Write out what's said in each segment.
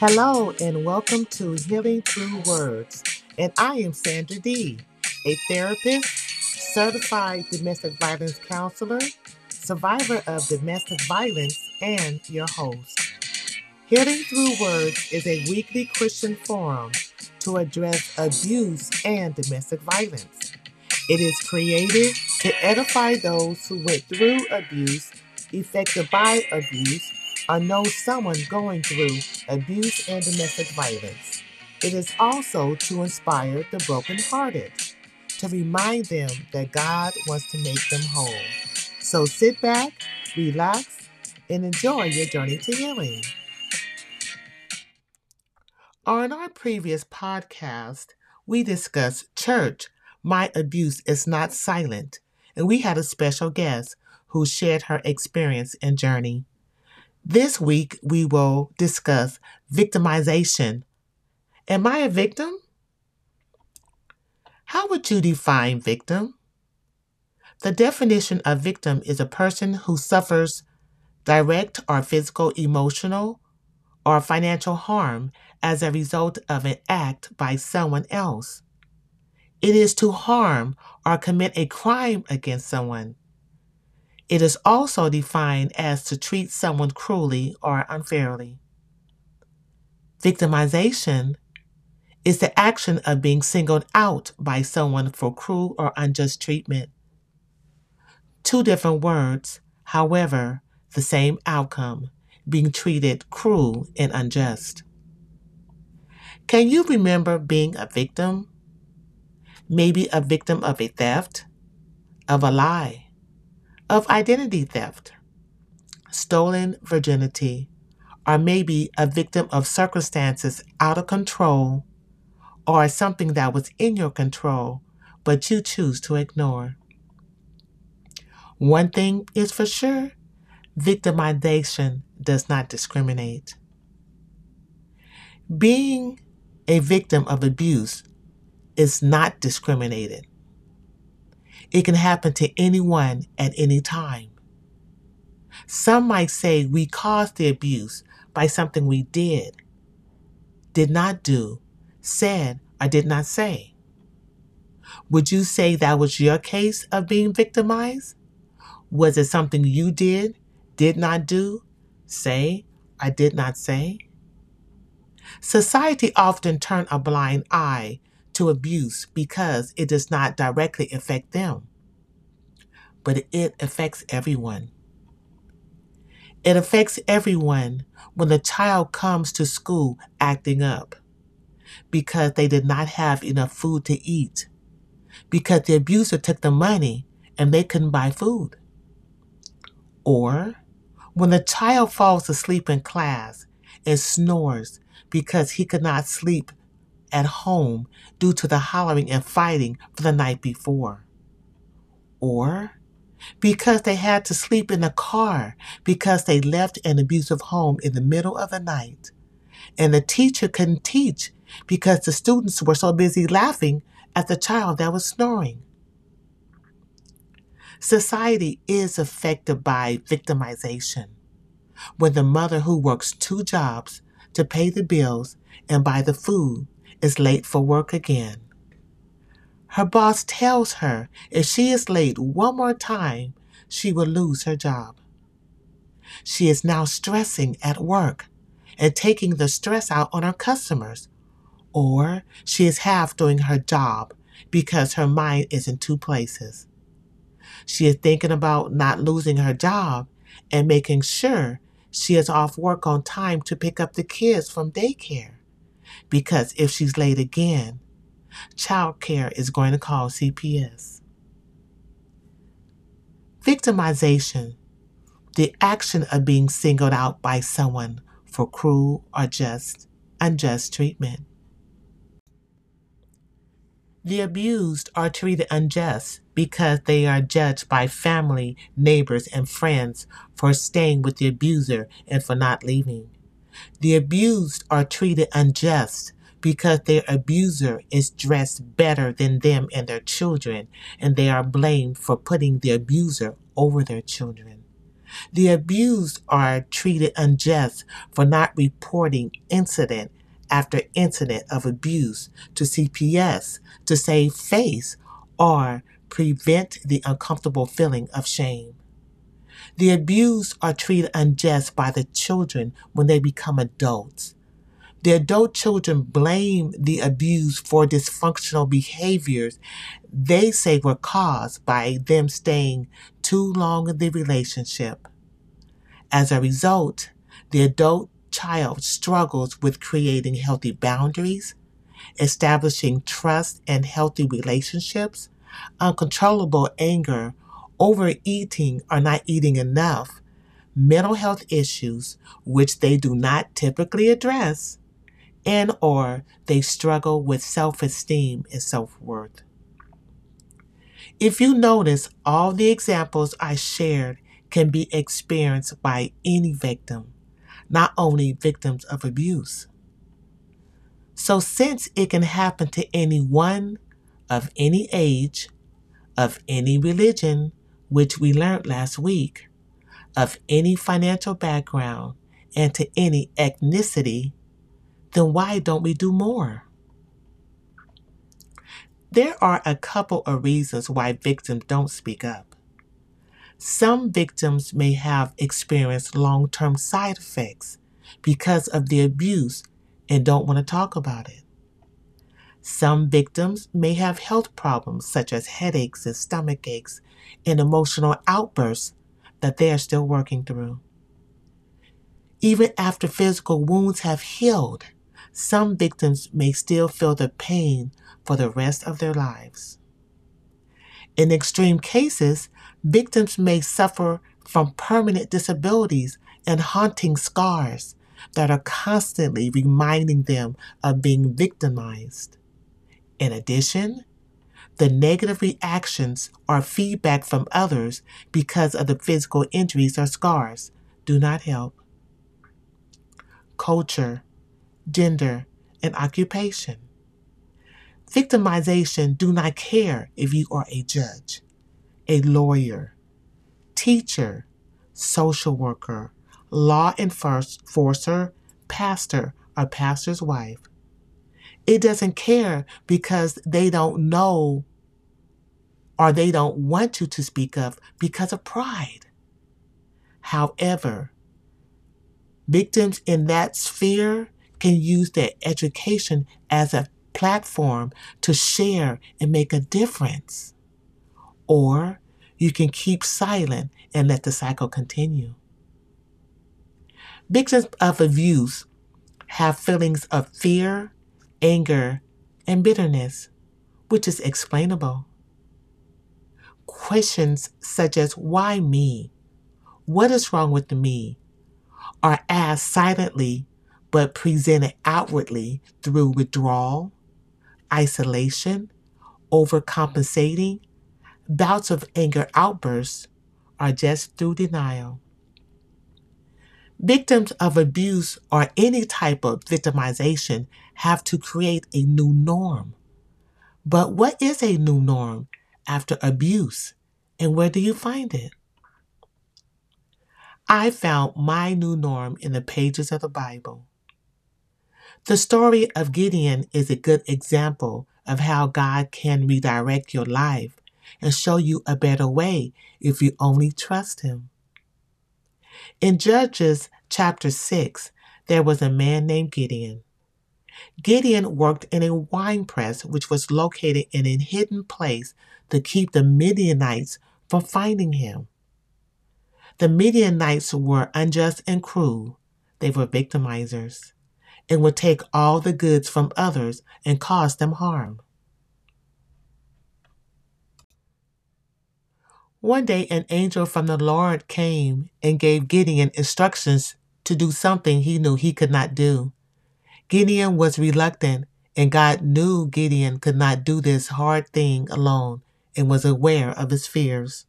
Hello and welcome to Healing Through Words. And I am Sandra D, a therapist, certified domestic violence counselor, survivor of domestic violence, and your host. Healing Through Words is a weekly Christian forum to address abuse and domestic violence. It is created to edify those who went through abuse, affected by abuse, or know someone going through abuse and domestic violence. It is also to inspire the brokenhearted, to remind them that God wants to make them whole. So sit back, relax, and enjoy your journey to healing. On our previous podcast, we discussed church. My abuse is not silent, and we had a special guest who shared her experience and journey. This week, we will discuss victimization. Am I a victim? How would you define victim? The definition of victim is a person who suffers direct or physical, emotional, or financial harm as a result of an act by someone else. It is to harm or commit a crime against someone. It is also defined as to treat someone cruelly or unfairly. Victimization is the action of being singled out by someone for cruel or unjust treatment. Two different words, however, the same outcome being treated cruel and unjust. Can you remember being a victim? Maybe a victim of a theft, of a lie, of identity theft, stolen virginity, or maybe a victim of circumstances out of control or something that was in your control but you choose to ignore. One thing is for sure victimization does not discriminate. Being a victim of abuse is not discriminated. It can happen to anyone at any time. Some might say we caused the abuse by something we did, did not do, said, or did not say. Would you say that was your case of being victimized? Was it something you did, did not do, say, or did not say? Society often turn a blind eye to abuse because it does not directly affect them, but it affects everyone. It affects everyone when the child comes to school acting up because they did not have enough food to eat, because the abuser took the money and they couldn't buy food. Or when the child falls asleep in class and snores because he could not sleep at home due to the hollering and fighting for the night before. Or because they had to sleep in the car because they left an abusive home in the middle of the night. And the teacher couldn't teach because the students were so busy laughing at the child that was snoring. Society is affected by victimization. When the mother who works two jobs to pay the bills and buy the food is late for work again. Her boss tells her if she is late one more time, she will lose her job. She is now stressing at work and taking the stress out on her customers, or she is half doing her job because her mind is in two places. She is thinking about not losing her job and making sure she is off work on time to pick up the kids from daycare because if she's late again, childcare is going to call CPS. Victimization, the action of being singled out by someone for cruel or just unjust treatment. The abused are treated unjust because they are judged by family, neighbors, and friends for staying with the abuser and for not leaving. The abused are treated unjust because their abuser is dressed better than them and their children, and they are blamed for putting the abuser over their children. The abused are treated unjust for not reporting incident after incident of abuse to CPS to save face or prevent the uncomfortable feeling of shame. The abused are treated unjust by the children when they become adults. The adult children blame the abused for dysfunctional behaviors they say were caused by them staying too long in the relationship. As a result, the adult child struggles with creating healthy boundaries, establishing trust and healthy relationships, uncontrollable anger, overeating or not eating enough, mental health issues which they do not typically address, and or they struggle with self-esteem and self-worth. If you notice, all the examples I shared can be experienced by any victim, not only victims of abuse. So, since it can happen to anyone of any age, of any religion, which we learned last week, of any financial background, and to any ethnicity, then why don't we do more? There are a couple of reasons why victims don't speak up. Some victims may have experienced long term side effects because of the abuse and don't want to talk about it. Some victims may have health problems such as headaches and stomach aches and emotional outbursts that they are still working through. Even after physical wounds have healed, some victims may still feel the pain for the rest of their lives. In extreme cases, victims may suffer from permanent disabilities and haunting scars that are constantly reminding them of being victimized. In addition, the negative reactions or feedback from others because of the physical injuries or scars do not help. Culture, gender, and occupation. Victimization do not care if you are a judge, a lawyer, teacher, social worker, law enforcer, pastor, or pastor's wife. It doesn't care because they don't know or they don't want you to speak up because of pride. However, victims in that sphere can use their education as a platform to share and make a difference. Or you can keep silent and let the cycle continue. Victims of abuse have feelings of fear, anger, and bitterness, which is explainable. Questions such as, why me? What is wrong with me? are asked silently but presented outwardly through withdrawal, isolation, overcompensating, bouts of anger outbursts, or just through denial. Victims of abuse or any type of victimization have to create a new norm. But what is a new norm after abuse, and where do you find it? I found my new norm in the pages of the Bible. The story of Gideon is a good example of how God can redirect your life and show you a better way if you only trust Him. In Judges chapter 6, there was a man named Gideon. Gideon worked in a wine press which was located in a hidden place to keep the Midianites from finding him. The Midianites were unjust and cruel. They were victimizers and would take all the goods from others and cause them harm. One day, an angel from the Lord came and gave Gideon instructions to do something he knew he could not do. Gideon was reluctant, and God knew Gideon could not do this hard thing alone and was aware of his fears.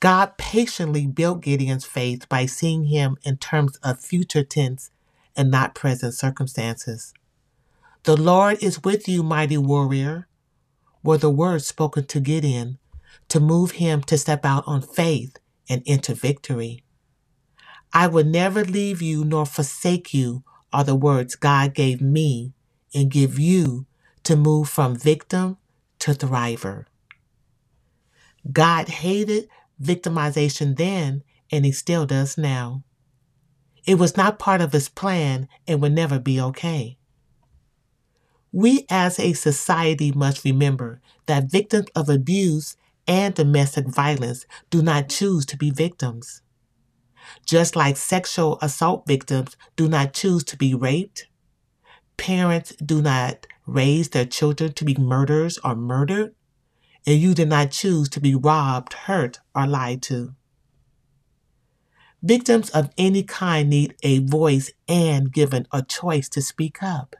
God patiently built Gideon's faith by seeing him in terms of future tense and not present circumstances. The Lord is with you, mighty warrior, were the words spoken to Gideon to move him to step out on faith and into victory. I will never leave you nor forsake you are the words God gave me and give you to move from victim to thriver. God hated victimization then, and he still does now. It was not part of his plan and will never be okay. We as a society must remember that victims of abuse and domestic violence do not choose to be victims. Just like sexual assault victims do not choose to be raped, parents do not raise their children to be murderers or murdered, and you did not choose to be robbed, hurt, or lied to. Victims of any kind need a voice and given a choice to speak up.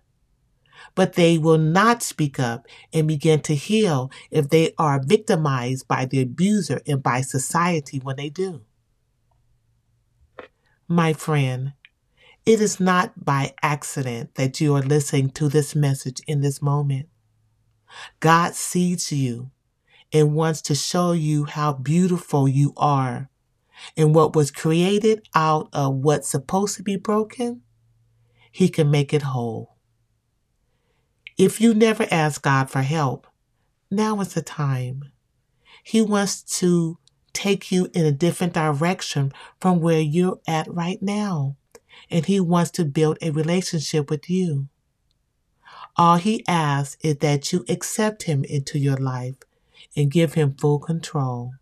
But they will not speak up and begin to heal if they are victimized by the abuser and by society when they do. My friend, it is not by accident that you are listening to this message in this moment. God sees you and wants to show you how beautiful you are. And what was created out of what's supposed to be broken, He can make it whole. If you never ask God for help, now is the time. He wants to take you in a different direction from where you're at right now. And He wants to build a relationship with you. All He asks is that you accept Him into your life and give him full control.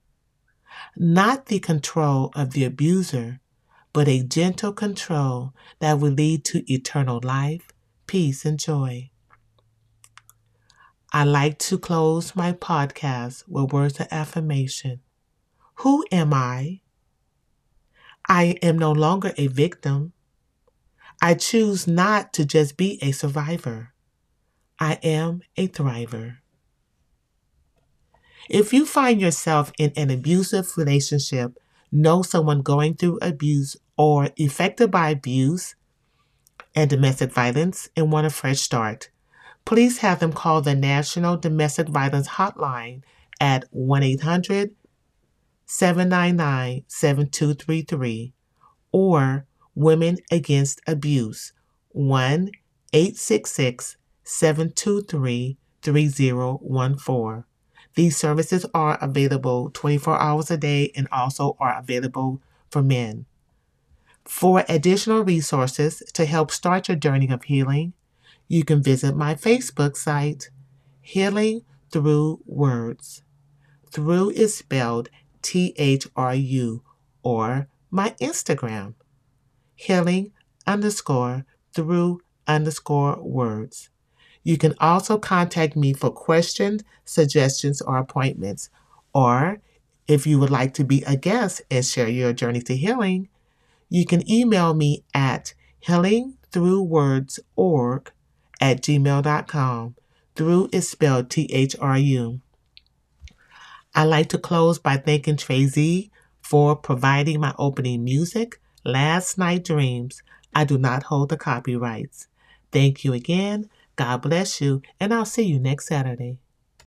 Not the control of the abuser, but a gentle control that will lead to eternal life, peace, and joy. I like to close my podcast with words of affirmation. Who am I? I am no longer a victim. I choose not to just be a survivor. I am a thriver. If you find yourself in an abusive relationship, know someone going through abuse or affected by abuse and domestic violence and want a fresh start, please have them call the National Domestic Violence Hotline at 1 800 799 7233 or Women Against Abuse 1 866 723 3014. These services are available 24 hours a day and also are available for men. For additional resources to help start your journey of healing, you can visit my Facebook site, Healing Through Words. Through is spelled T H R U, or my Instagram, Healing underscore through underscore words. You can also contact me for questions, suggestions, or appointments. Or if you would like to be a guest and share your journey to healing, you can email me at healingthroughwordsorg at gmail.com. Through is spelled T H R U. I like to close by thanking Trazy for providing my opening music, Last Night Dreams. I do not hold the copyrights. Thank you again. God bless you, and I'll see you next Saturday.